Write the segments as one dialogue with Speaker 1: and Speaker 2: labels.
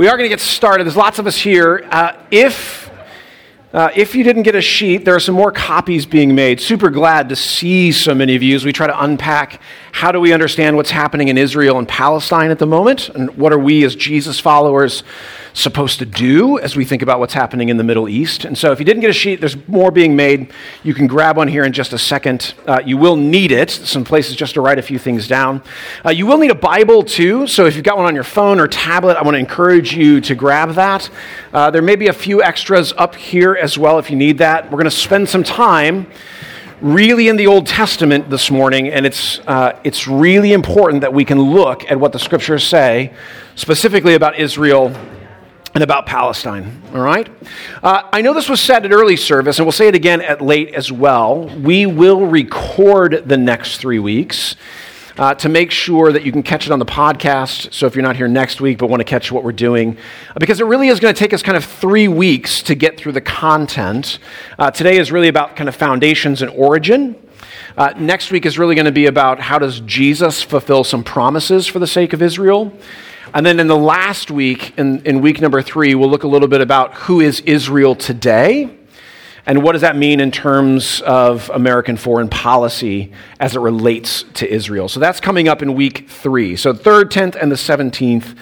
Speaker 1: We are going to get started. There's lots of us here. Uh, if uh, if you didn't get a sheet, there are some more copies being made. Super glad to see so many of you as we try to unpack how do we understand what's happening in Israel and Palestine at the moment, and what are we as Jesus followers supposed to do as we think about what's happening in the Middle East. And so, if you didn't get a sheet, there's more being made. You can grab one here in just a second. Uh, you will need it, some places just to write a few things down. Uh, you will need a Bible too, so if you've got one on your phone or tablet, I want to encourage you to grab that. Uh, there may be a few extras up here as well if you need that. We're going to spend some time really in the Old Testament this morning, and it's, uh, it's really important that we can look at what the scriptures say, specifically about Israel and about Palestine. All right? Uh, I know this was said at early service, and we'll say it again at late as well. We will record the next three weeks. Uh, to make sure that you can catch it on the podcast. So if you're not here next week but want to catch what we're doing, uh, because it really is going to take us kind of three weeks to get through the content. Uh, today is really about kind of foundations and origin. Uh, next week is really going to be about how does Jesus fulfill some promises for the sake of Israel. And then in the last week, in, in week number three, we'll look a little bit about who is Israel today and what does that mean in terms of American foreign policy as it relates to Israel. So that's coming up in week three. So 3rd, 10th, and the 17th.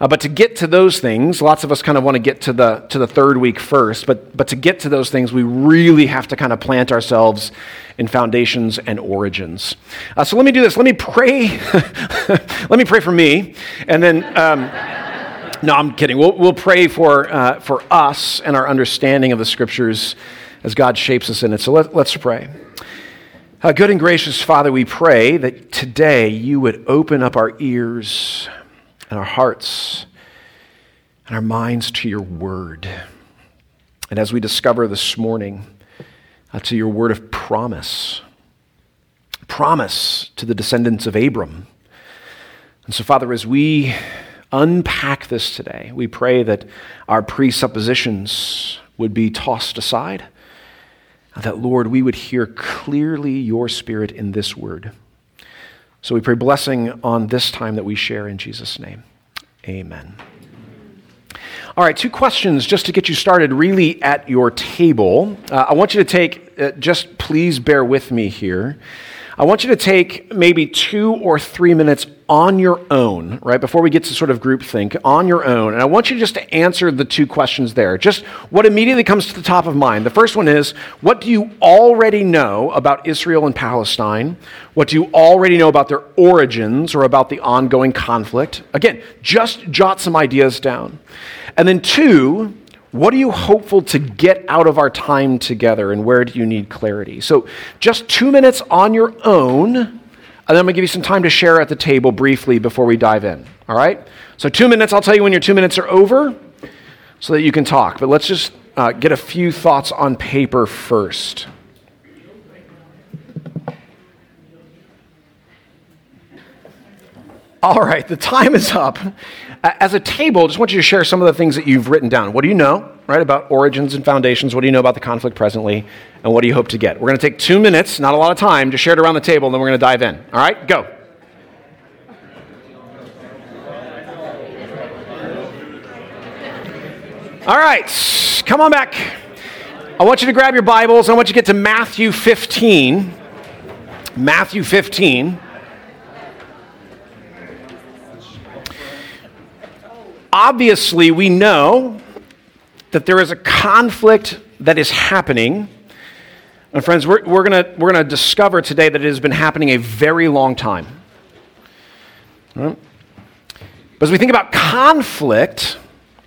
Speaker 1: Uh, but to get to those things, lots of us kind of want to get to the, to the third week first. But, but to get to those things, we really have to kind of plant ourselves in foundations and origins. Uh, so let me do this. Let me pray. let me pray for me. And then. Um, no, I'm kidding. We'll, we'll pray for, uh, for us and our understanding of the scriptures as God shapes us in it. So let, us pray. Uh, good and gracious Father, we pray that today you would open up our ears and our hearts and our minds to your word. And as we discover this morning, uh, to your word of promise, promise to the descendants of Abram. And so, Father, as we unpack this today, we pray that our presuppositions would be tossed aside, that, Lord, we would hear clearly your spirit in this word. So we pray blessing on this time that we share in Jesus' name. Amen. All right, two questions just to get you started really at your table. Uh, I want you to take, uh, just please bear with me here. I want you to take maybe two or three minutes on your own, right, before we get to sort of group think, on your own. And I want you just to answer the two questions there. Just what immediately comes to the top of mind. The first one is what do you already know about Israel and Palestine? What do you already know about their origins or about the ongoing conflict? Again, just jot some ideas down. And then, two, what are you hopeful to get out of our time together and where do you need clarity? So, just two minutes on your own, and then I'm going to give you some time to share at the table briefly before we dive in. All right? So, two minutes, I'll tell you when your two minutes are over so that you can talk. But let's just uh, get a few thoughts on paper first. All right, the time is up. As a table, I just want you to share some of the things that you've written down. What do you know, right, about origins and foundations? What do you know about the conflict presently? And what do you hope to get? We're going to take two minutes, not a lot of time, to share it around the table, and then we're going to dive in. All right, go. All right, come on back. I want you to grab your Bibles. I want you to get to Matthew 15. Matthew 15. Obviously, we know that there is a conflict that is happening. And, friends, we're, we're going we're gonna discover today that it has been happening a very long time. But as we think about conflict,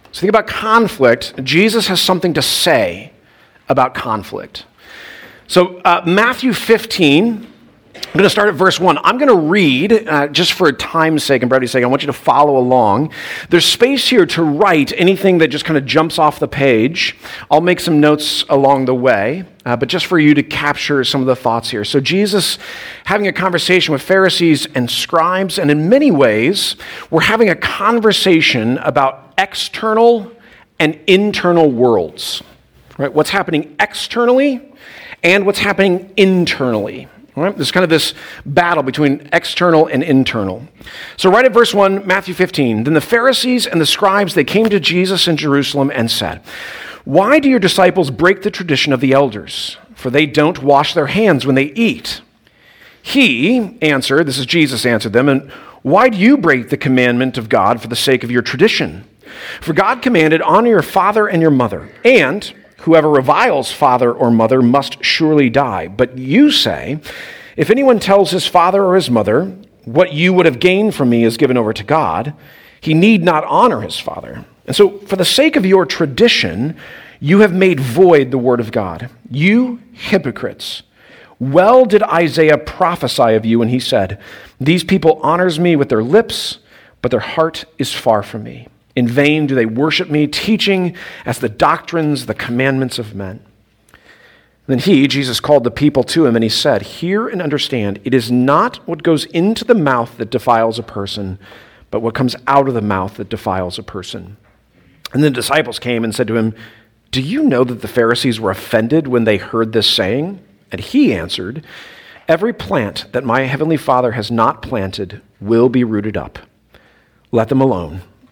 Speaker 1: we think about conflict, Jesus has something to say about conflict. So, uh, Matthew 15, I'm going to start at verse 1. I'm going to read, uh, just for time's sake and brevity's sake, I want you to follow along. There's space here to write anything that just kind of jumps off the page. I'll make some notes along the way, uh, but just for you to capture some of the thoughts here. So, Jesus having a conversation with Pharisees and scribes, and in many ways, we're having a conversation about external and internal worlds. Right? What's happening externally and what's happening internally Right? There's kind of this battle between external and internal. So, right at verse 1, Matthew 15, then the Pharisees and the scribes, they came to Jesus in Jerusalem and said, Why do your disciples break the tradition of the elders? For they don't wash their hands when they eat. He answered, this is Jesus answered them, and why do you break the commandment of God for the sake of your tradition? For God commanded, Honor your father and your mother, and Whoever reviles father or mother must surely die. But you say, if anyone tells his father or his mother, what you would have gained from me is given over to God, he need not honor his father. And so, for the sake of your tradition, you have made void the word of God. You hypocrites. Well did Isaiah prophesy of you when he said, These people honors me with their lips, but their heart is far from me. In vain do they worship me, teaching as the doctrines, the commandments of men. Then he, Jesus, called the people to him and he said, Hear and understand, it is not what goes into the mouth that defiles a person, but what comes out of the mouth that defiles a person. And the disciples came and said to him, Do you know that the Pharisees were offended when they heard this saying? And he answered, Every plant that my heavenly Father has not planted will be rooted up. Let them alone.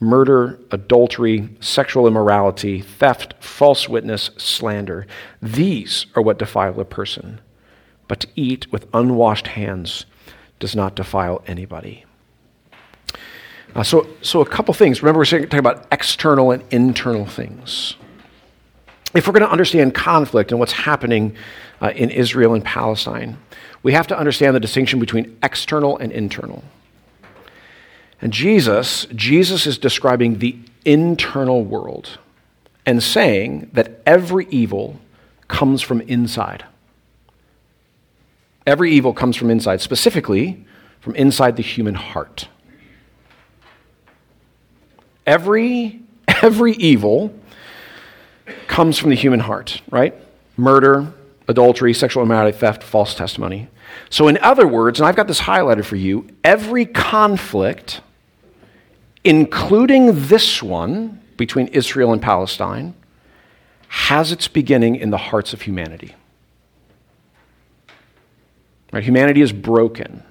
Speaker 1: murder, adultery, sexual immorality, theft, false witness, slander. These are what defile a person. But to eat with unwashed hands does not defile anybody. Uh, so, so, a couple things. Remember, we're talking about external and internal things. If we're going to understand conflict and what's happening uh, in Israel and Palestine, we have to understand the distinction between external and internal. And Jesus, Jesus is describing the internal world and saying that every evil comes from inside. Every evil comes from inside, specifically from inside the human heart. Every, every evil comes from the human heart, right? Murder, adultery, sexual immorality, theft, false testimony. So, in other words, and I've got this highlighted for you, every conflict including this one between Israel and Palestine, has its beginning in the hearts of humanity. Right? Humanity is broken.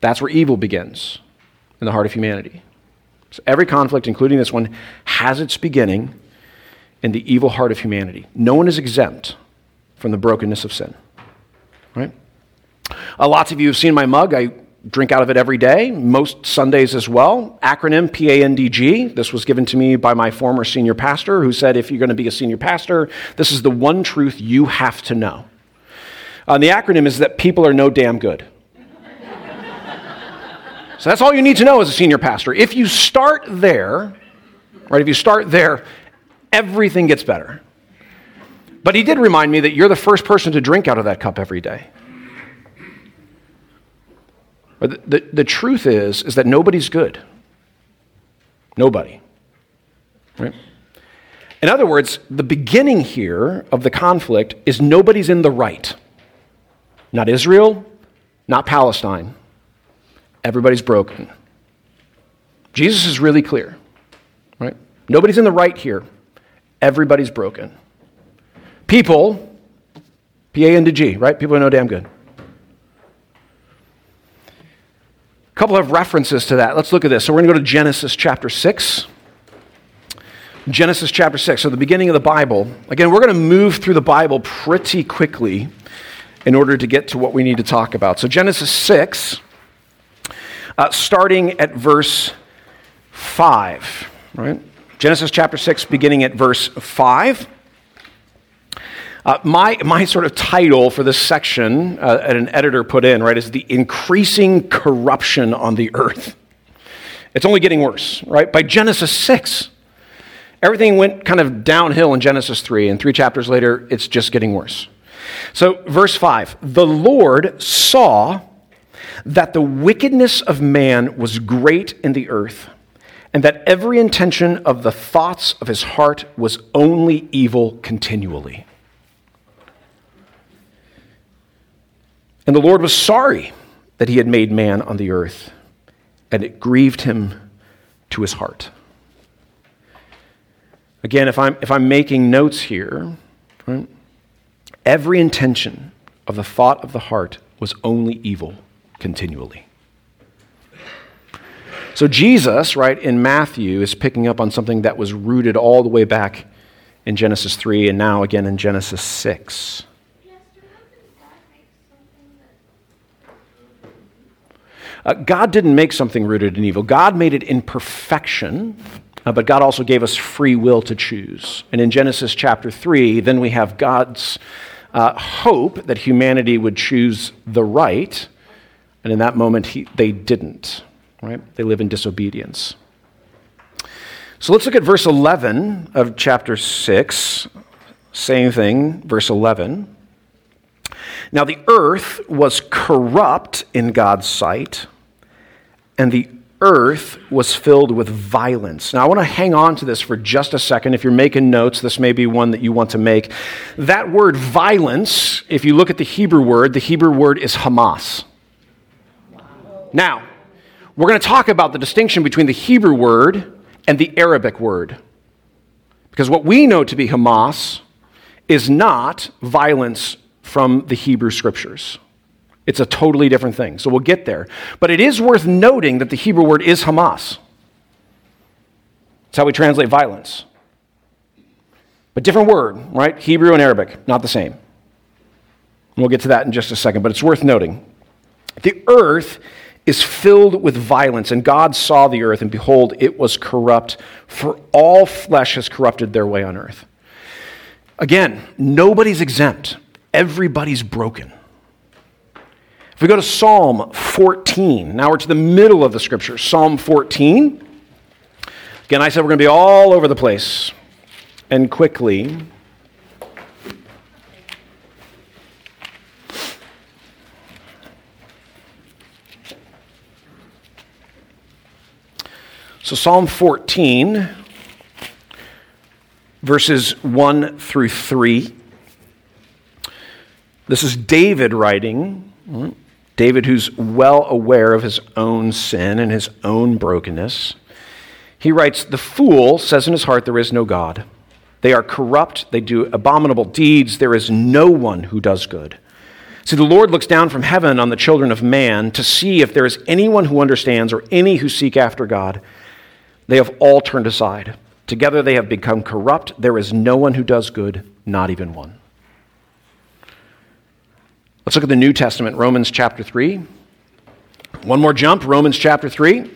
Speaker 1: That's where evil begins, in the heart of humanity. So every conflict, including this one, has its beginning in the evil heart of humanity. No one is exempt from the brokenness of sin. Right? Uh, lots of you have seen my mug. I drink out of it every day, most Sundays as well. Acronym PANDG. This was given to me by my former senior pastor who said, if you're going to be a senior pastor, this is the one truth you have to know. Uh, the acronym is that people are no damn good. so that's all you need to know as a senior pastor. If you start there, right, if you start there, everything gets better. But he did remind me that you're the first person to drink out of that cup every day. But the, the, the truth is, is that nobody's good. Nobody. Right? In other words, the beginning here of the conflict is nobody's in the right. Not Israel, not Palestine. Everybody's broken. Jesus is really clear, right? Nobody's in the right here. Everybody's broken. People, P A N D G, right? People are no damn good. A couple of references to that. Let's look at this. So we're going to go to Genesis chapter 6. Genesis chapter 6, so the beginning of the Bible. Again, we're going to move through the Bible pretty quickly in order to get to what we need to talk about. So, Genesis 6, uh, starting at verse 5, right? Genesis chapter 6, beginning at verse 5. Uh, my, my sort of title for this section, uh, an editor put in, right, is the increasing corruption on the earth. It's only getting worse, right? By Genesis 6, everything went kind of downhill in Genesis 3, and three chapters later, it's just getting worse. So, verse 5 The Lord saw that the wickedness of man was great in the earth, and that every intention of the thoughts of his heart was only evil continually. And the Lord was sorry that he had made man on the earth, and it grieved him to his heart. Again, if I'm, if I'm making notes here, right, every intention of the thought of the heart was only evil continually. So Jesus, right, in Matthew is picking up on something that was rooted all the way back in Genesis 3 and now again in Genesis 6. Uh, God didn't make something rooted in evil. God made it in perfection, uh, but God also gave us free will to choose. And in Genesis chapter 3, then we have God's uh, hope that humanity would choose the right, and in that moment, he, they didn't. Right? They live in disobedience. So let's look at verse 11 of chapter 6. Same thing, verse 11. Now the earth was corrupt in God's sight, and the earth was filled with violence. Now, I want to hang on to this for just a second. If you're making notes, this may be one that you want to make. That word violence, if you look at the Hebrew word, the Hebrew word is Hamas. Now, we're going to talk about the distinction between the Hebrew word and the Arabic word. Because what we know to be Hamas is not violence from the Hebrew scriptures. It's a totally different thing. So we'll get there. But it is worth noting that the Hebrew word is Hamas. It's how we translate violence. But different word, right? Hebrew and Arabic, not the same. We'll get to that in just a second, but it's worth noting. The earth is filled with violence, and God saw the earth, and behold, it was corrupt, for all flesh has corrupted their way on earth. Again, nobody's exempt, everybody's broken. If we go to Psalm 14, now we're to the middle of the scripture, Psalm 14. Again, I said we're going to be all over the place and quickly. So, Psalm 14, verses 1 through 3. This is David writing. Hmm, David, who's well aware of his own sin and his own brokenness, he writes, The fool says in his heart, There is no God. They are corrupt, they do abominable deeds, there is no one who does good. See, the Lord looks down from heaven on the children of man to see if there is anyone who understands or any who seek after God. They have all turned aside. Together they have become corrupt. There is no one who does good, not even one. Let's look at the New Testament, Romans chapter 3. One more jump, Romans chapter 3.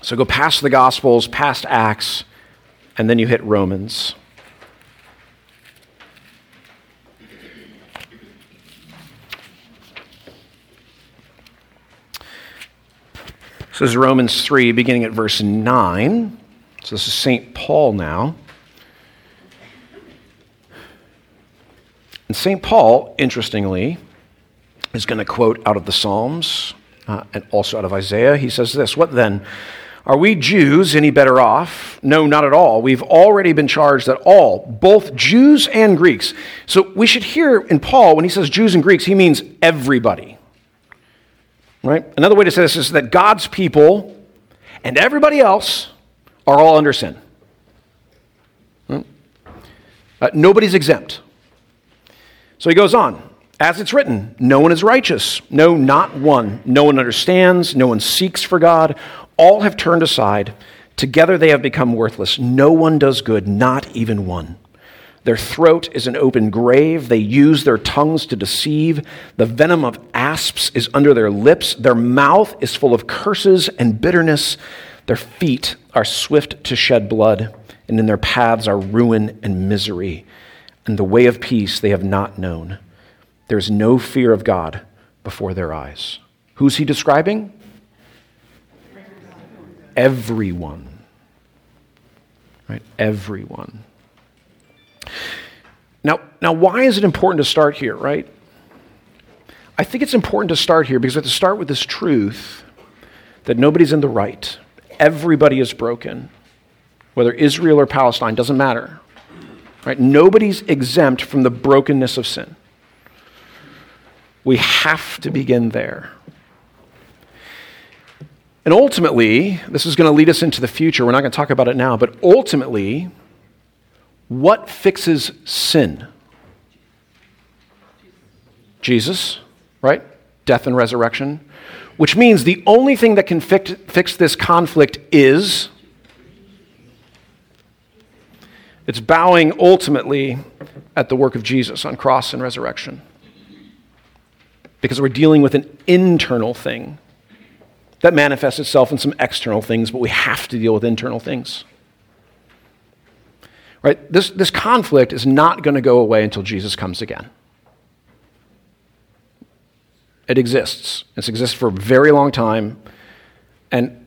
Speaker 1: So go past the Gospels, past Acts, and then you hit Romans. This is Romans 3, beginning at verse 9. So this is St. Paul now. And St. Paul, interestingly, is going to quote out of the Psalms uh, and also out of Isaiah. He says this What then? Are we Jews any better off? No, not at all. We've already been charged that all, both Jews and Greeks. So we should hear in Paul, when he says Jews and Greeks, he means everybody. Right? Another way to say this is that God's people and everybody else are all under sin. Uh, nobody's exempt. So he goes on. As it's written, no one is righteous. No, not one. No one understands. No one seeks for God. All have turned aside. Together they have become worthless. No one does good, not even one. Their throat is an open grave. They use their tongues to deceive. The venom of asps is under their lips. Their mouth is full of curses and bitterness. Their feet are swift to shed blood, and in their paths are ruin and misery and the way of peace they have not known. There is no fear of God before their eyes. Who's he describing? Everyone. Right? Everyone. Now, now, why is it important to start here, right? I think it's important to start here because we have to start with this truth that nobody's in the right. Everybody is broken, whether Israel or Palestine, doesn't matter. Right? Nobody's exempt from the brokenness of sin. We have to begin there. And ultimately, this is going to lead us into the future. We're not going to talk about it now, but ultimately, what fixes sin? Jesus, right? Death and resurrection. Which means the only thing that can fix, this conflict is it's bowing ultimately at the work of Jesus on cross and resurrection. Because we're dealing with an internal thing that manifests itself in some external things, but we have to deal with internal things. Right? This, this conflict is not going to go away until Jesus comes again. It exists. It's existed for a very long time. And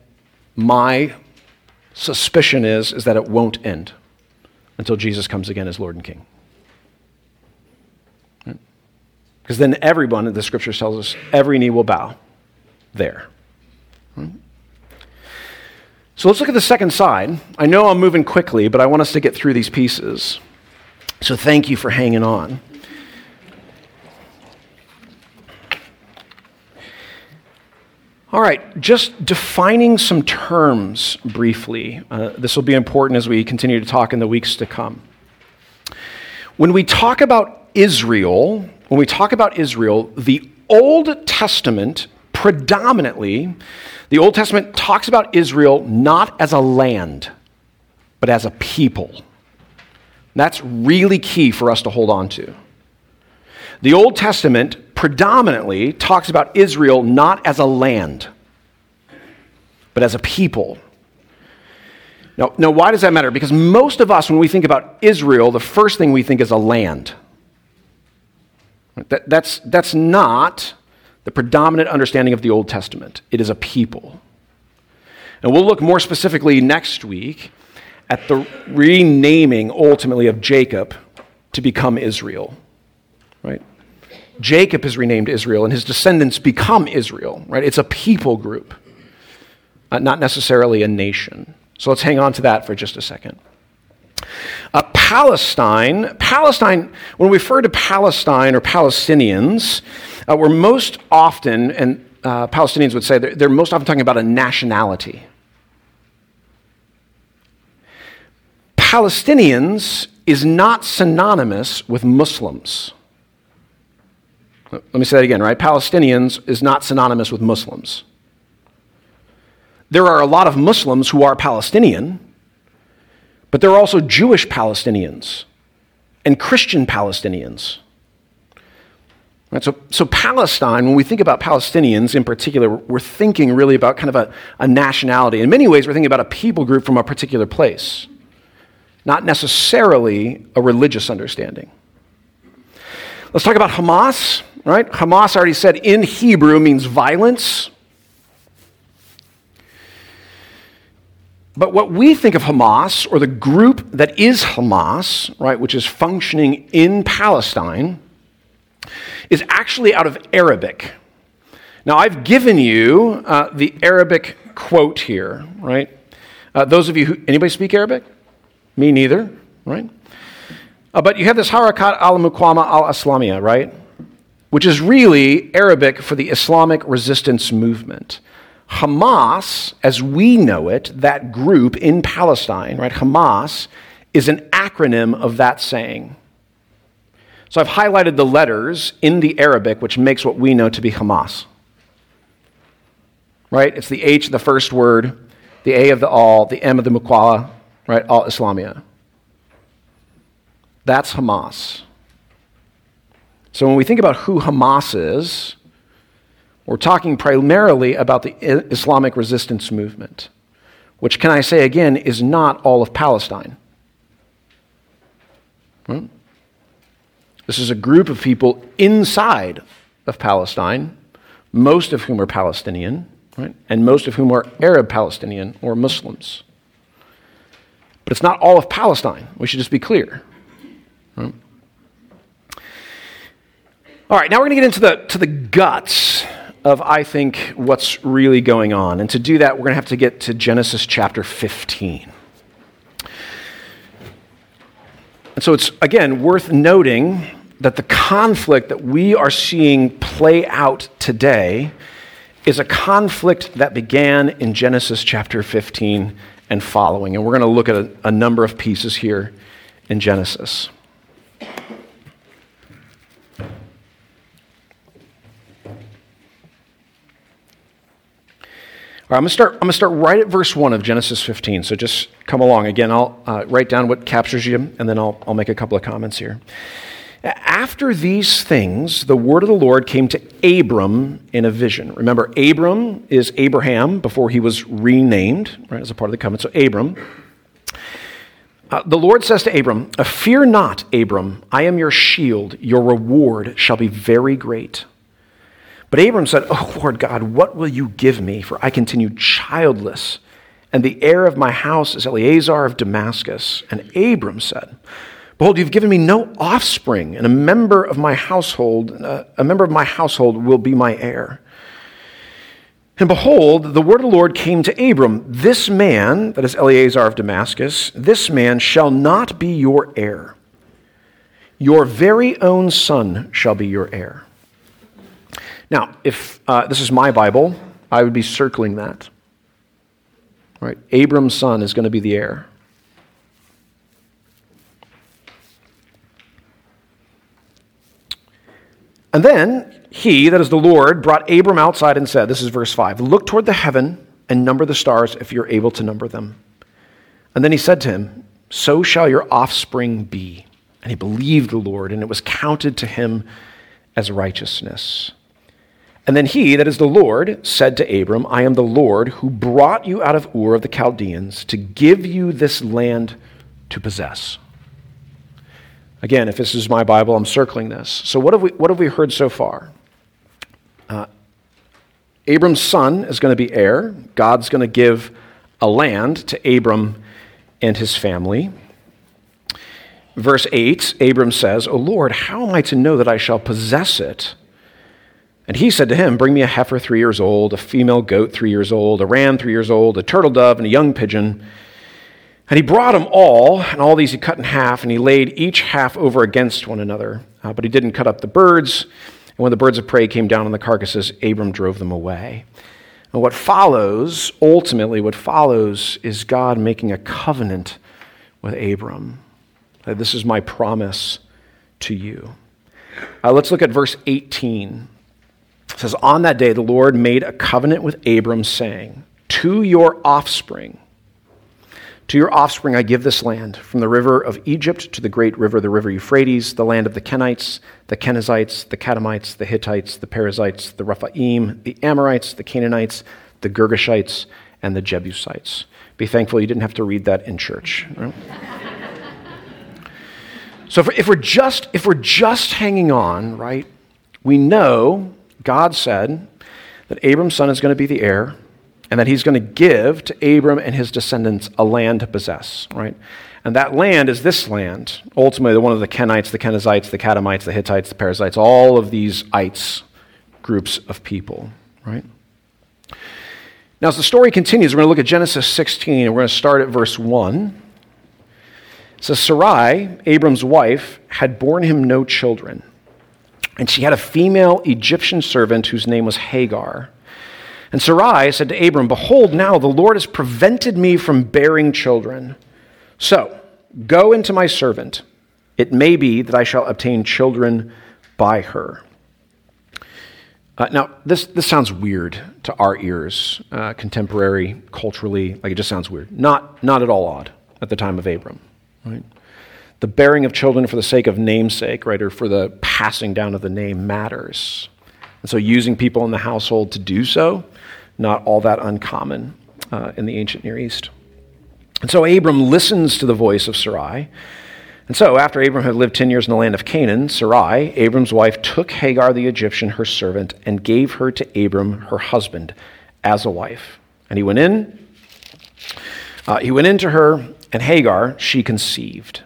Speaker 1: my suspicion is, is that it won't end until Jesus comes again as Lord and King. Because then everyone, the scriptures tells us, every knee will bow there. So let's look at the second side. I know I'm moving quickly, but I want us to get through these pieces. So thank you for hanging on. All right, just defining some terms briefly. Uh, this will be important as we continue to talk in the weeks to come. When we talk about Israel, when we talk about Israel, the Old Testament predominantly the Old Testament talks about Israel not as a land, but as a people. That's really key for us to hold on to. The Old Testament predominantly talks about Israel not as a land, but as a people. Now, now, why does that matter? Because most of us, when we think about Israel, the first thing we think is a land. That, that's, that's not the predominant understanding of the Old Testament. It is a people. And we'll look more specifically next week at the renaming ultimately of Jacob to become Israel. Right? Jacob is renamed Israel and his descendants become Israel, right? It's a people group, uh, not necessarily a nation. So let's hang on to that for just a second. Uh, Palestine, Palestine, when we refer to Palestine or Palestinians, uh, we're most often, and uh, Palestinians would say, they're, they're most often talking about a nationality. Palestinians is not synonymous with Muslims. Let me say that again, right? Palestinians is not synonymous with Muslims. There are a lot of Muslims who are Palestinian, but there are also Jewish Palestinians and Christian Palestinians. Right, so, so, Palestine, when we think about Palestinians in particular, we're thinking really about kind of a, a nationality. In many ways, we're thinking about a people group from a particular place, not necessarily a religious understanding. Let's talk about Hamas, right? Hamas already said in Hebrew means violence. But what we think of Hamas, or the group that is Hamas, right, which is functioning in Palestine, is actually out of Arabic. Now, I've given you uh, the Arabic quote here, right? Uh, those of you who, anybody speak Arabic? Me neither, right? Uh, but you have this Harakat al Muqama al Islamiyah, right? Which is really Arabic for the Islamic resistance movement. Hamas, as we know it, that group in Palestine, right? Hamas is an acronym of that saying. So I've highlighted the letters in the Arabic, which makes what we know to be Hamas. Right? It's the H, the first word, the A of the all, the M of the Muqawwa, right? Al Islamia. That's Hamas. So when we think about who Hamas is, we're talking primarily about the Islamic resistance movement, which, can I say again, is not all of Palestine. Hmm? This is a group of people inside of Palestine, most of whom are Palestinian, right? and most of whom are Arab Palestinian or Muslims. But it's not all of Palestine. We should just be clear. All right, now we're going to get into the, to the guts of, I think, what's really going on. And to do that, we're going to have to get to Genesis chapter 15. And so it's, again, worth noting that the conflict that we are seeing play out today is a conflict that began in Genesis chapter 15 and following. And we're going to look at a, a number of pieces here in Genesis. I'm going to start, I'm going to start right at verse 1 of Genesis 15. So just come along. Again, I'll uh, write down what captures you, and then I'll, I'll make a couple of comments here. After these things, the word of the Lord came to Abram in a vision. Remember, Abram is Abraham before he was renamed, right, as a part of the covenant. So, Abram. Uh, the Lord says to Abram, Fear not, Abram, I am your shield. Your reward shall be very great. But Abram said, Oh, Lord God, what will you give me? For I continue childless, and the heir of my house is Eliezer of Damascus. And Abram said, Behold, you've given me no offspring, and a member of my household, uh, a member of my household will be my heir. And behold, the word of the Lord came to Abram This man, that is Eliezer of Damascus, this man shall not be your heir. Your very own son shall be your heir. Now, if uh, this is my Bible, I would be circling that. Right? Abram's son is going to be the heir. And then he, that is the Lord, brought Abram outside and said, This is verse 5 Look toward the heaven and number the stars if you're able to number them. And then he said to him, So shall your offspring be. And he believed the Lord, and it was counted to him as righteousness. And then he, that is the Lord, said to Abram, I am the Lord who brought you out of Ur of the Chaldeans to give you this land to possess. Again, if this is my Bible, I'm circling this. So, what have we, what have we heard so far? Uh, Abram's son is going to be heir. God's going to give a land to Abram and his family. Verse 8, Abram says, O Lord, how am I to know that I shall possess it? And he said to him, Bring me a heifer three years old, a female goat three years old, a ram three years old, a turtle dove, and a young pigeon. And he brought them all, and all these he cut in half, and he laid each half over against one another. Uh, but he didn't cut up the birds. And when the birds of prey came down on the carcasses, Abram drove them away. And what follows, ultimately, what follows is God making a covenant with Abram. This is my promise to you. Uh, let's look at verse 18. It says, On that day, the Lord made a covenant with Abram, saying, To your offspring, to your offspring I give this land, from the river of Egypt to the great river, the river Euphrates, the land of the Kenites, the Kenizzites, the Kadmonites, the Hittites, the Perizzites, the Rephaim, the Amorites, the Canaanites, the Girgashites, and the Jebusites. Be thankful you didn't have to read that in church. Right? so if we're just if we're just hanging on, right, we know God said that Abram's son is going to be the heir and that he's going to give to Abram and his descendants a land to possess, right? And that land is this land, ultimately the one of the Kenites, the Kenizzites, the Kadmonites, the Hittites, the Perizzites, all of these ites groups of people, right? Now, as the story continues, we're going to look at Genesis 16, and we're going to start at verse 1. It says, Sarai, Abram's wife, had borne him no children. And she had a female Egyptian servant whose name was Hagar. And Sarai said to Abram, Behold, now the Lord has prevented me from bearing children. So go into my servant. It may be that I shall obtain children by her. Uh, now, this, this sounds weird to our ears, uh, contemporary, culturally, like it just sounds weird. Not, not at all odd at the time of Abram, right? The bearing of children for the sake of namesake, right, or for the passing down of the name matters. And so using people in the household to do so, not all that uncommon uh, in the ancient Near East. And so Abram listens to the voice of Sarai. And so, after Abram had lived 10 years in the land of Canaan, Sarai, Abram's wife, took Hagar the Egyptian, her servant, and gave her to Abram, her husband, as a wife. And he went in. Uh, he went in to her, and Hagar, she conceived.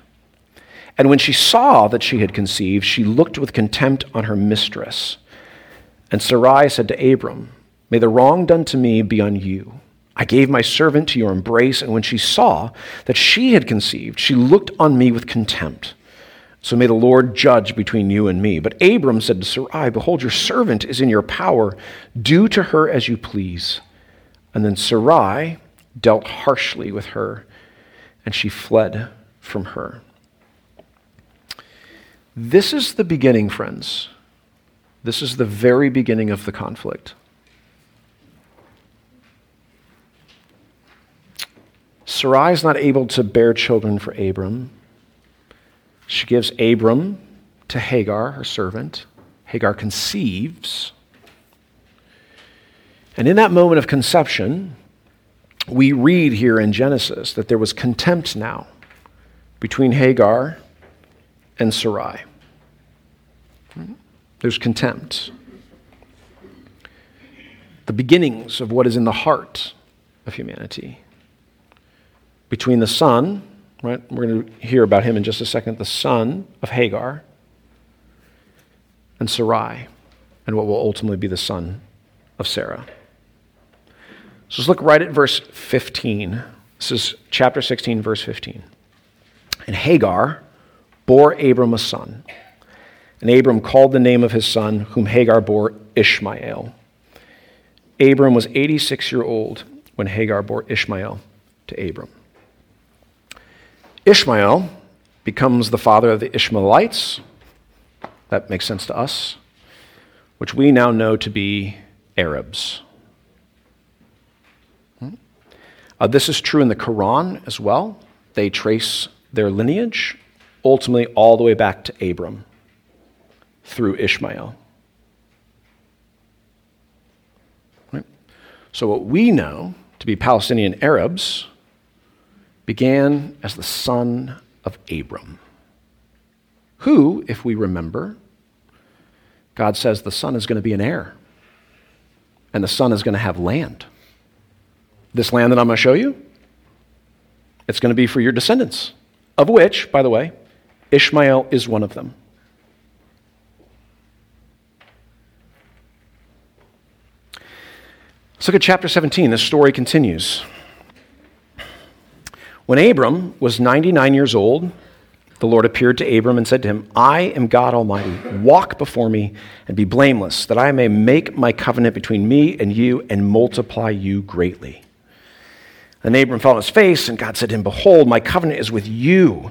Speaker 1: And when she saw that she had conceived, she looked with contempt on her mistress. And Sarai said to Abram, May the wrong done to me be on you. I gave my servant to your embrace, and when she saw that she had conceived, she looked on me with contempt. So may the Lord judge between you and me. But Abram said to Sarai, Behold, your servant is in your power. Do to her as you please. And then Sarai dealt harshly with her, and she fled from her. This is the beginning, friends. This is the very beginning of the conflict. Sarai is not able to bear children for Abram. She gives Abram to Hagar, her servant. Hagar conceives. And in that moment of conception, we read here in Genesis that there was contempt now between Hagar and Sarai. There's contempt. The beginnings of what is in the heart of humanity. Between the son, right? We're going to hear about him in just a second, the son of Hagar, and Sarai, and what will ultimately be the son of Sarah. So let's look right at verse 15. This is chapter 16, verse 15. And Hagar bore Abram a son. And Abram called the name of his son, whom Hagar bore Ishmael. Abram was 86 years old when Hagar bore Ishmael to Abram. Ishmael becomes the father of the Ishmaelites. That makes sense to us, which we now know to be Arabs. Uh, this is true in the Quran as well. They trace their lineage ultimately all the way back to Abram through Ishmael. Right? So, what we know to be Palestinian Arabs began as the son of Abram, who, if we remember, God says the son is going to be an heir, and the son is going to have land. This land that I'm going to show you, it's going to be for your descendants, of which, by the way, Ishmael is one of them. Let's look at chapter 17. This story continues. When Abram was 99 years old, the Lord appeared to Abram and said to him, I am God Almighty. Walk before me and be blameless, that I may make my covenant between me and you and multiply you greatly. And Abram fell on his face, and God said to him, Behold, my covenant is with you,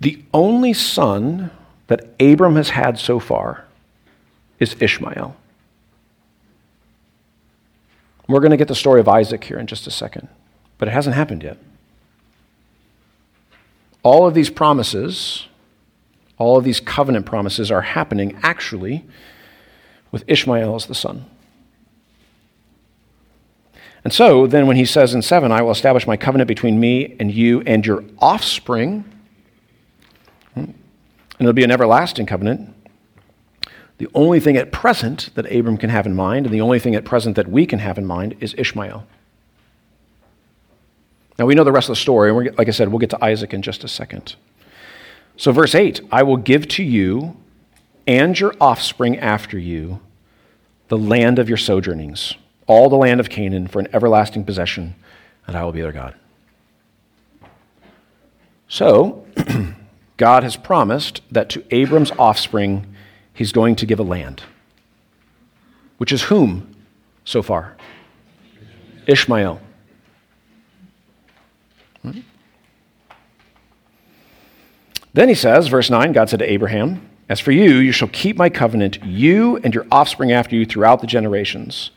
Speaker 1: The only son that Abram has had so far is Ishmael. We're going to get the story of Isaac here in just a second, but it hasn't happened yet. All of these promises, all of these covenant promises are happening actually with Ishmael as the son. And so then, when he says in 7, I will establish my covenant between me and you and your offspring, it'll be an everlasting covenant. The only thing at present that Abram can have in mind, and the only thing at present that we can have in mind, is Ishmael. Now, we know the rest of the story, and like I said, we'll get to Isaac in just a second. So, verse 8 I will give to you and your offspring after you the land of your sojournings all the land of Canaan for an everlasting possession, and I will be their God. So, God has promised that to Abram's offspring, he's going to give a land. Which is whom so far? Ishmael. Hmm? Then he says, verse 9, God said to Abraham, As for you, you shall keep my covenant, you and your offspring after you throughout the generations.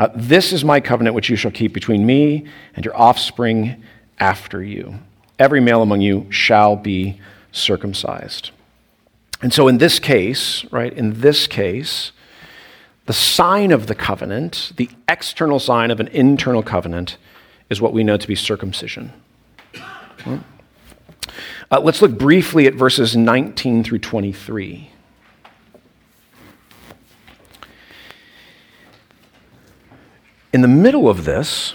Speaker 1: Uh, this is my covenant which you shall keep between me and your offspring after you. Every male among you shall be circumcised. And so in this case, right, in this case, the sign of the covenant, the external sign of an internal covenant, is what we know to be circumcision. Uh, let's look briefly at verses 19 through 23. In the middle of this,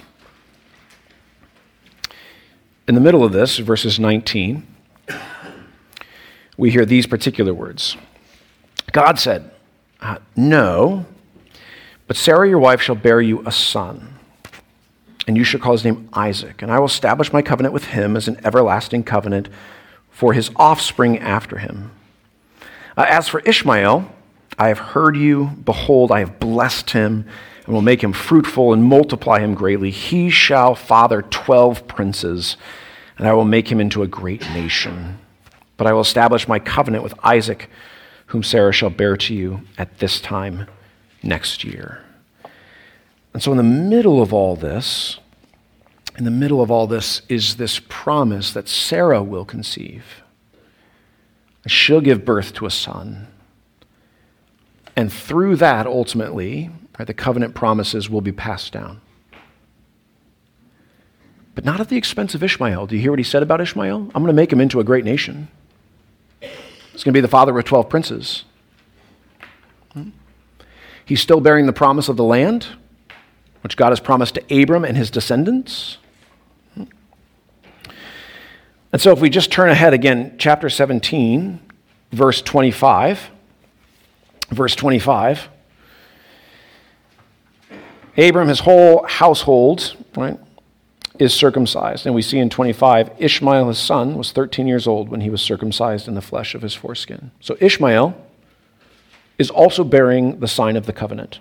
Speaker 1: in the middle of this, verses 19, we hear these particular words God said, uh, No, but Sarah your wife shall bear you a son, and you shall call his name Isaac, and I will establish my covenant with him as an everlasting covenant for his offspring after him. Uh, as for Ishmael, I have heard you. Behold, I have blessed him and will make him fruitful and multiply him greatly. He shall father twelve princes, and I will make him into a great nation. But I will establish my covenant with Isaac, whom Sarah shall bear to you at this time next year. And so, in the middle of all this, in the middle of all this is this promise that Sarah will conceive. She'll give birth to a son. And through that, ultimately, Right, the covenant promises will be passed down. But not at the expense of Ishmael. Do you hear what he said about Ishmael? I'm going to make him into a great nation. He's going to be the father of 12 princes. He's still bearing the promise of the land, which God has promised to Abram and his descendants. And so, if we just turn ahead again, chapter 17, verse 25, verse 25. Abram, his whole household, right, is circumcised. And we see in 25, Ishmael, his son, was 13 years old when he was circumcised in the flesh of his foreskin. So Ishmael is also bearing the sign of the covenant.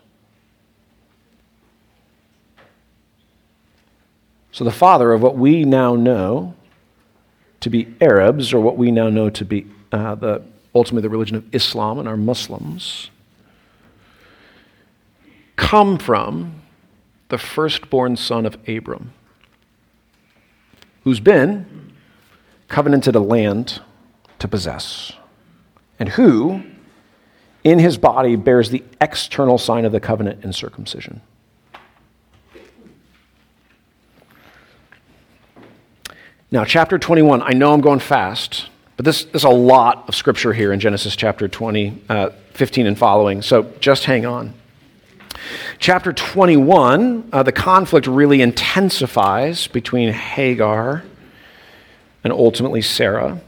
Speaker 1: So the father of what we now know to be Arabs, or what we now know to be uh, the ultimately the religion of Islam and our Muslims, come from the firstborn son of Abram, who's been covenanted a land to possess, and who, in his body, bears the external sign of the covenant in circumcision. Now, chapter 21, I know I'm going fast, but this, there's a lot of scripture here in Genesis chapter 20, uh, 15 and following, so just hang on. Chapter 21, uh, the conflict really intensifies between Hagar and ultimately Sarah.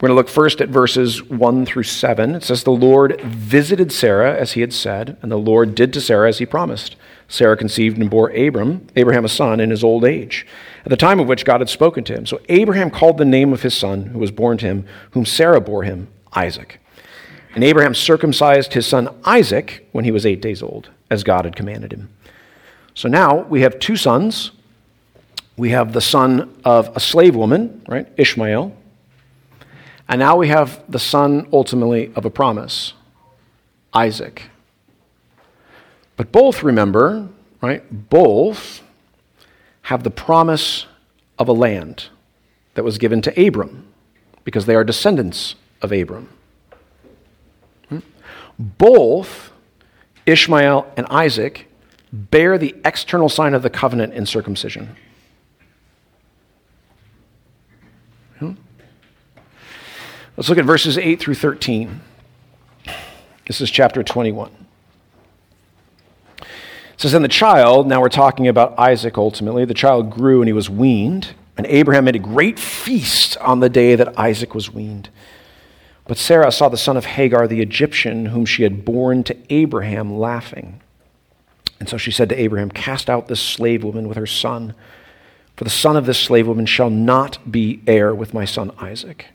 Speaker 1: We're going to look first at verses 1 through 7. It says, The Lord visited Sarah as he had said, and the Lord did to Sarah as he promised. Sarah conceived and bore Abram, Abraham a son, in his old age, at the time of which God had spoken to him. So Abraham called the name of his son, who was born to him, whom Sarah bore him, Isaac. And Abraham circumcised his son Isaac when he was eight days old as God had commanded him. So now we have two sons. We have the son of a slave woman, right, Ishmael. And now we have the son ultimately of a promise, Isaac. But both, remember, right, both have the promise of a land that was given to Abram because they are descendants of Abram. Hmm? Both Ishmael and Isaac bear the external sign of the covenant in circumcision. Hmm? Let's look at verses 8 through 13. This is chapter 21. It says, And the child, now we're talking about Isaac ultimately, the child grew and he was weaned, and Abraham made a great feast on the day that Isaac was weaned. But Sarah saw the son of Hagar, the Egyptian, whom she had borne to Abraham, laughing. And so she said to Abraham, Cast out this slave woman with her son, for the son of this slave woman shall not be heir with my son Isaac.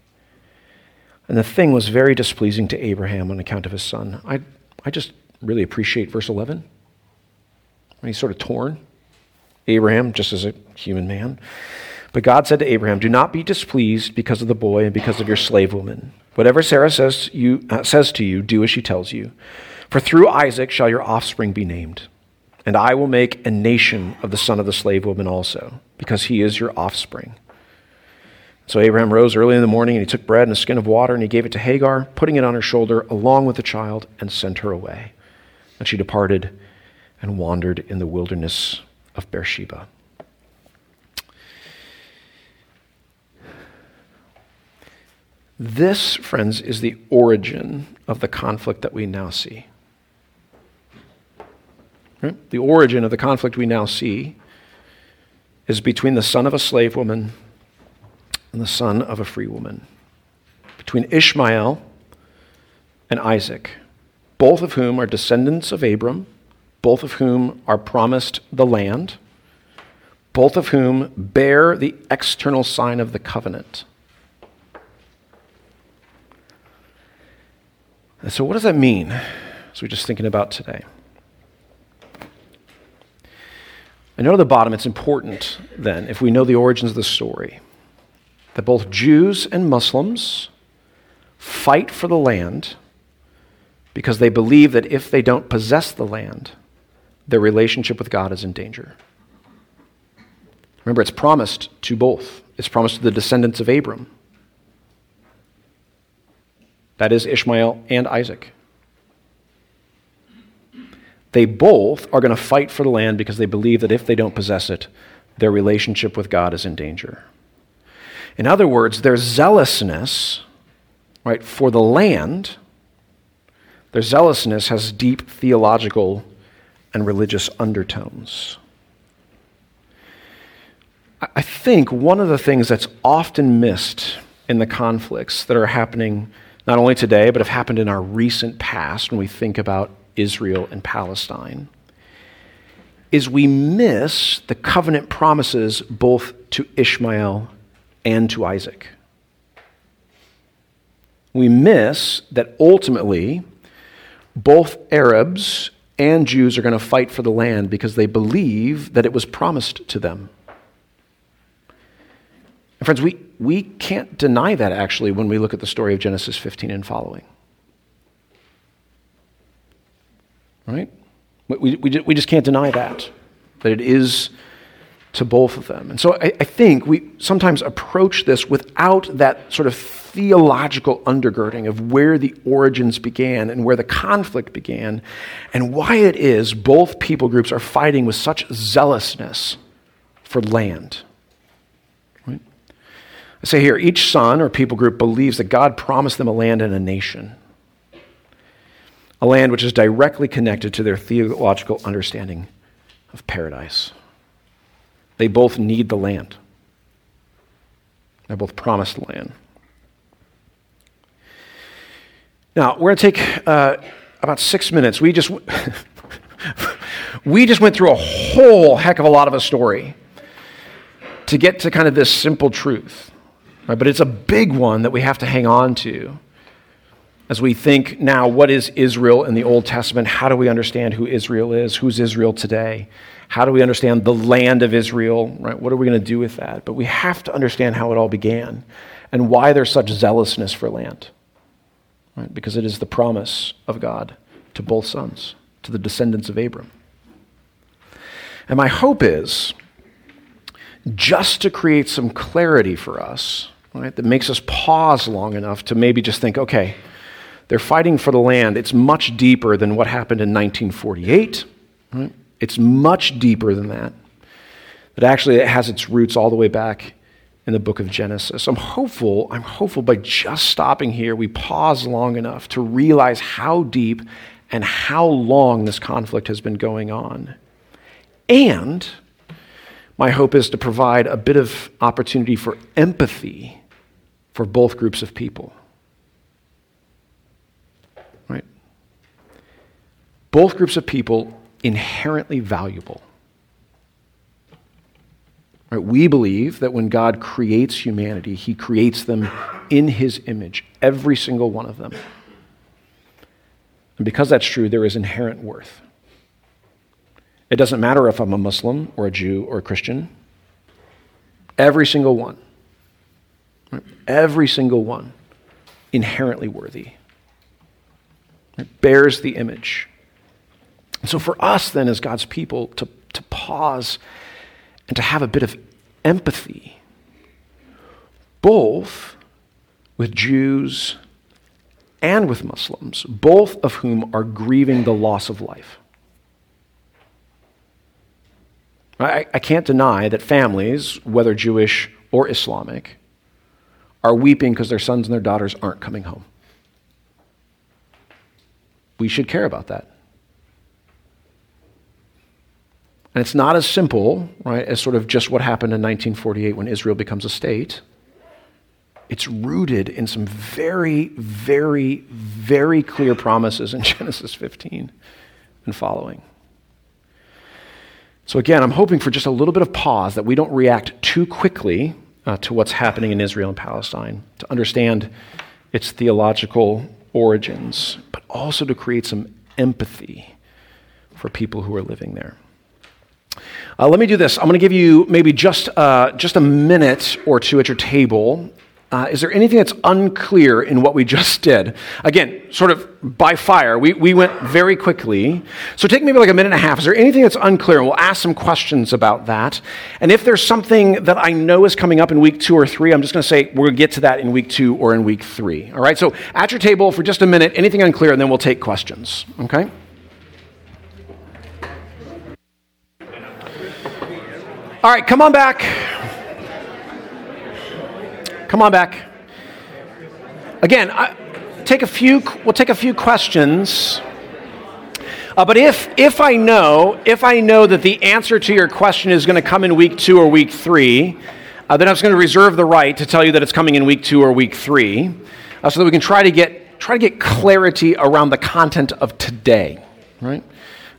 Speaker 1: And the thing was very displeasing to Abraham on account of his son. I, I just really appreciate verse 11. When he's sort of torn. Abraham, just as a human man. But God said to Abraham, Do not be displeased because of the boy and because of your slave woman. Whatever Sarah says, you, uh, says to you, do as she tells you. For through Isaac shall your offspring be named. And I will make a nation of the son of the slave woman also, because he is your offspring. So Abraham rose early in the morning and he took bread and a skin of water and he gave it to Hagar, putting it on her shoulder along with the child, and sent her away. And she departed and wandered in the wilderness of Beersheba. This, friends, is the origin of the conflict that we now see. Right? The origin of the conflict we now see is between the son of a slave woman and the son of a free woman, between Ishmael and Isaac, both of whom are descendants of Abram, both of whom are promised the land, both of whom bear the external sign of the covenant. And so, what does that mean as we're just thinking about today? I know at the bottom it's important then, if we know the origins of the story, that both Jews and Muslims fight for the land because they believe that if they don't possess the land, their relationship with God is in danger. Remember, it's promised to both. It's promised to the descendants of Abram. That is Ishmael and Isaac. They both are going to fight for the land because they believe that if they don't possess it, their relationship with God is in danger. In other words, their zealousness, right, for the land, their zealousness has deep theological and religious undertones. I think one of the things that's often missed in the conflicts that are happening not only today, but have happened in our recent past when we think about Israel and Palestine, is we miss the covenant promises both to Ishmael and to Isaac. We miss that ultimately both Arabs and Jews are going to fight for the land because they believe that it was promised to them. And friends, we, we can't deny that actually when we look at the story of Genesis 15 and following. Right? We, we, we just can't deny that, that it is to both of them. And so I, I think we sometimes approach this without that sort of theological undergirding of where the origins began and where the conflict began and why it is both people groups are fighting with such zealousness for land. Say here each son or people group believes that God promised them a land and a nation, a land which is directly connected to their theological understanding of paradise. They both need the land, they're both promised land. Now, we're going to take uh, about six minutes. We just, we just went through a whole heck of a lot of a story to get to kind of this simple truth. Right? But it's a big one that we have to hang on to as we think now what is Israel in the Old Testament? How do we understand who Israel is? Who's Israel today? How do we understand the land of Israel? Right? What are we going to do with that? But we have to understand how it all began and why there's such zealousness for land. Right? Because it is the promise of God to both sons, to the descendants of Abram. And my hope is just to create some clarity for us, right, that makes us pause long enough to maybe just think, okay, they're fighting for the land. It's much deeper than what happened in 1948. Right? It's much deeper than that. But actually, it has its roots all the way back in the book of Genesis. I'm hopeful, I'm hopeful by just stopping here, we pause long enough to realize how deep and how long this conflict has been going on. And my hope is to provide a bit of opportunity for empathy for both groups of people. Right? Both groups of people inherently valuable. Right? We believe that when God creates humanity, he creates them in his image, every single one of them. And because that's true, there is inherent worth. It doesn't matter if I'm a Muslim or a Jew or a Christian. Every single one, every single one, inherently worthy. It bears the image. And so, for us, then, as God's people, to, to pause and to have a bit of empathy both with Jews and with Muslims, both of whom are grieving the loss of life. I, I can't deny that families, whether Jewish or Islamic, are weeping because their sons and their daughters aren't coming home. We should care about that. And it's not as simple, right, as sort of just what happened in 1948 when Israel becomes a state. It's rooted in some very, very, very clear promises in Genesis 15 and following. So, again, I'm hoping for just a little bit of pause that we don't react too quickly uh, to what's happening in Israel and Palestine, to understand its theological origins, but also to create some empathy for people who are living there. Uh, let me do this. I'm going to give you maybe just, uh, just a minute or two at your table uh, is there anything that's unclear in what we just did? Again, sort of by fire, we, we went very quickly. So take maybe like a minute and a half. Is there anything that's unclear? And we'll ask some questions about that. And if there's something that I know is coming up in week two or three, I'm just going to say to get to that in week two or in week three. All right? So at your table for just a minute, anything unclear, and then we'll take questions. Okay? All right, come on back. Come on back. Again, I, take a few, we'll take a few questions. Uh, but if, if I know, if I know that the answer to your question is going to come in week two or week three, uh, then I'm just going to reserve the right to tell you that it's coming in week two or week three, uh, so that we can try to get try to get clarity around the content of today. Right?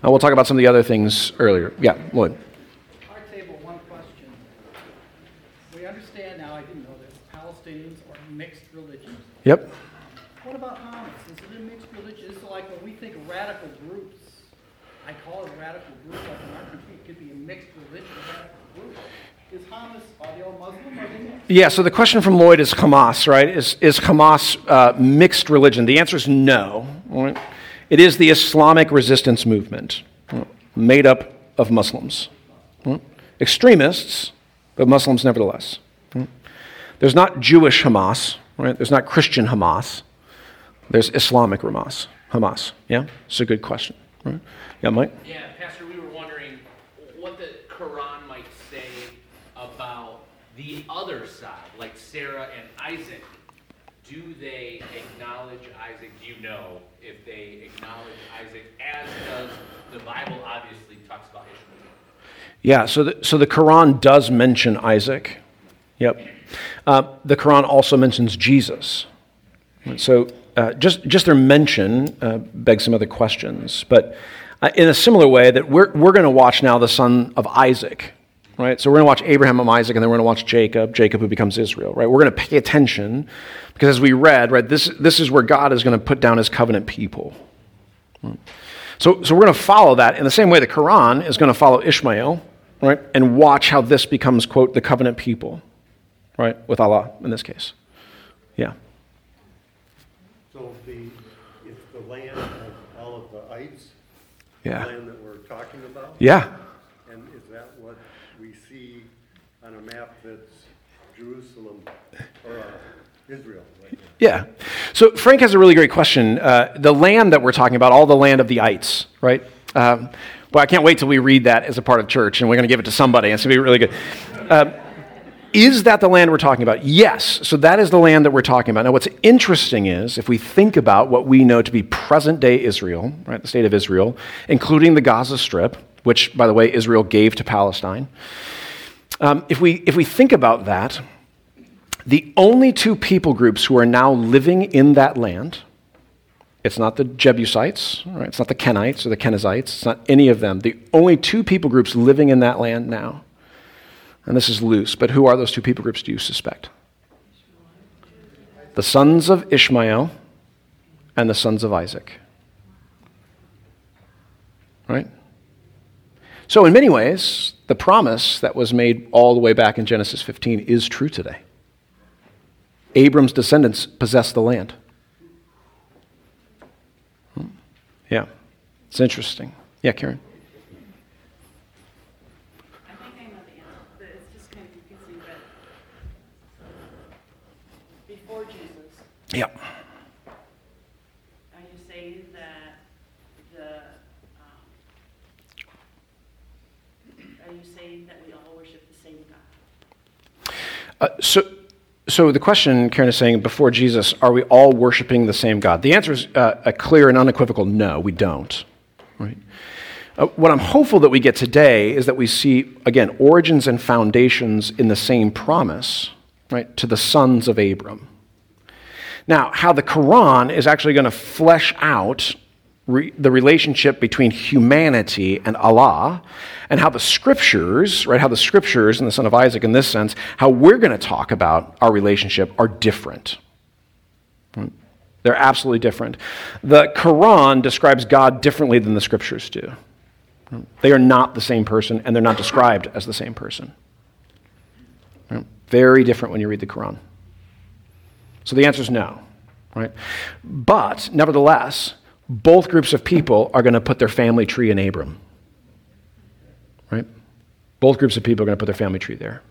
Speaker 1: Uh, we'll talk about some of the other things earlier. Yeah, Lloyd. Yep.
Speaker 2: What about Hamas? Is it a mixed religion? Is it like when we think radical groups, I call it radical groups, like in our country, it could be a mixed religion, radical group. Is Hamas, are they all Muslim? Are they mixed?
Speaker 1: Yeah, so the question from Lloyd is Hamas, right? Is, is Hamas uh, mixed religion? The answer is no. Right? It is the Islamic resistance movement, made up of Muslims. Extremists, but Muslims nevertheless. There's not Jewish Hamas, right? There's not Christian Hamas. There's Islamic Hamas. Hamas. Yeah? It's a good question. Right? Yeah, Mike?
Speaker 3: Yeah, Pastor, we were wondering what the Quran might say about the other side, like Sarah and Isaac. Do they acknowledge Isaac? Do you know if they acknowledge Isaac, as does the Bible obviously talks about Ishmael?
Speaker 1: Yeah, so the, so the Quran does mention Isaac. Yep. Uh, the Quran also mentions Jesus. So uh, just, just their mention uh, begs some other questions. But uh, in a similar way, that we're, we're going to watch now the son of Isaac, right? So we're going to watch Abraham and Isaac, and then we're going to watch Jacob, Jacob who becomes Israel, right? We're going to pay attention because as we read, right, this, this is where God is going to put down his covenant people. So, so we're going to follow that in the same way the Quran is going to follow Ishmael, right, and watch how this becomes, quote, the covenant people right, with Allah in this case. Yeah.
Speaker 4: So the, if the land of all of the ites,
Speaker 1: yeah.
Speaker 4: the land that we're talking about?
Speaker 1: Yeah.
Speaker 4: And is that what we see on a map that's Jerusalem or uh, Israel? Right
Speaker 1: yeah. So Frank has a really great question. Uh, the land that we're talking about, all the land of the ites, right? Um, well, I can't wait till we read that as a part of church, and we're going to give it to somebody. It's going to be really good. Uh, is that the land we're talking about? Yes. So that is the land that we're talking about. Now, what's interesting is if we think about what we know to be present day Israel, right, the state of Israel, including the Gaza Strip, which, by the way, Israel gave to Palestine, um, if, we, if we think about that, the only two people groups who are now living in that land, it's not the Jebusites, right? it's not the Kenites or the Kenizzites, it's not any of them. The only two people groups living in that land now and this is loose, but who are those two people groups do you suspect? The sons of Ishmael and the sons of Isaac. Right? So, in many ways, the promise that was made all the way back in Genesis 15 is true today. Abram's descendants possess the land. Hmm. Yeah, it's interesting. Yeah, Karen. Yep.
Speaker 5: are you saying that the, um, are you saying that we all worship the same God?
Speaker 1: Uh, so, so the question, Karen is saying, before Jesus, are we all worshiping the same God? The answer is uh, a clear and unequivocal no, we don't. Right? Uh, what I'm hopeful that we get today is that we see, again, origins and foundations in the same promise, right, to the sons of Abram. Now, how the Quran is actually going to flesh out re- the relationship between humanity and Allah, and how the scriptures, right, how the scriptures and the son of Isaac in this sense, how we're going to talk about our relationship are different. Right? They're absolutely different. The Quran describes God differently than the scriptures do. Hmm? They are not the same person, and they're not described as the same person. Hmm? Very different when you read the Quran. So the answer is no, right? But nevertheless, both groups of people are going to put their family tree in Abram, right? Both groups of people are going to put their family tree there.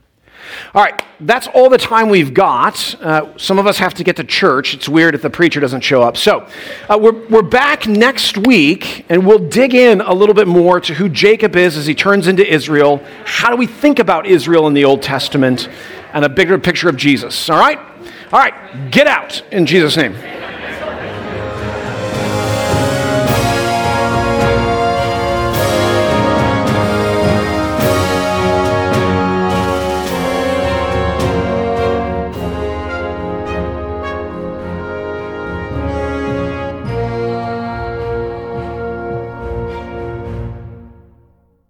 Speaker 1: All right, that's all the time we've got. Uh, some of us have to get to church. It's weird if the preacher doesn't show up. So uh, we're, we're back next week, and we'll dig in a little bit more to who Jacob is as he turns into Israel. How do we think about Israel in the Old Testament? And a bigger picture of Jesus. All right? All right, get out in Jesus' name.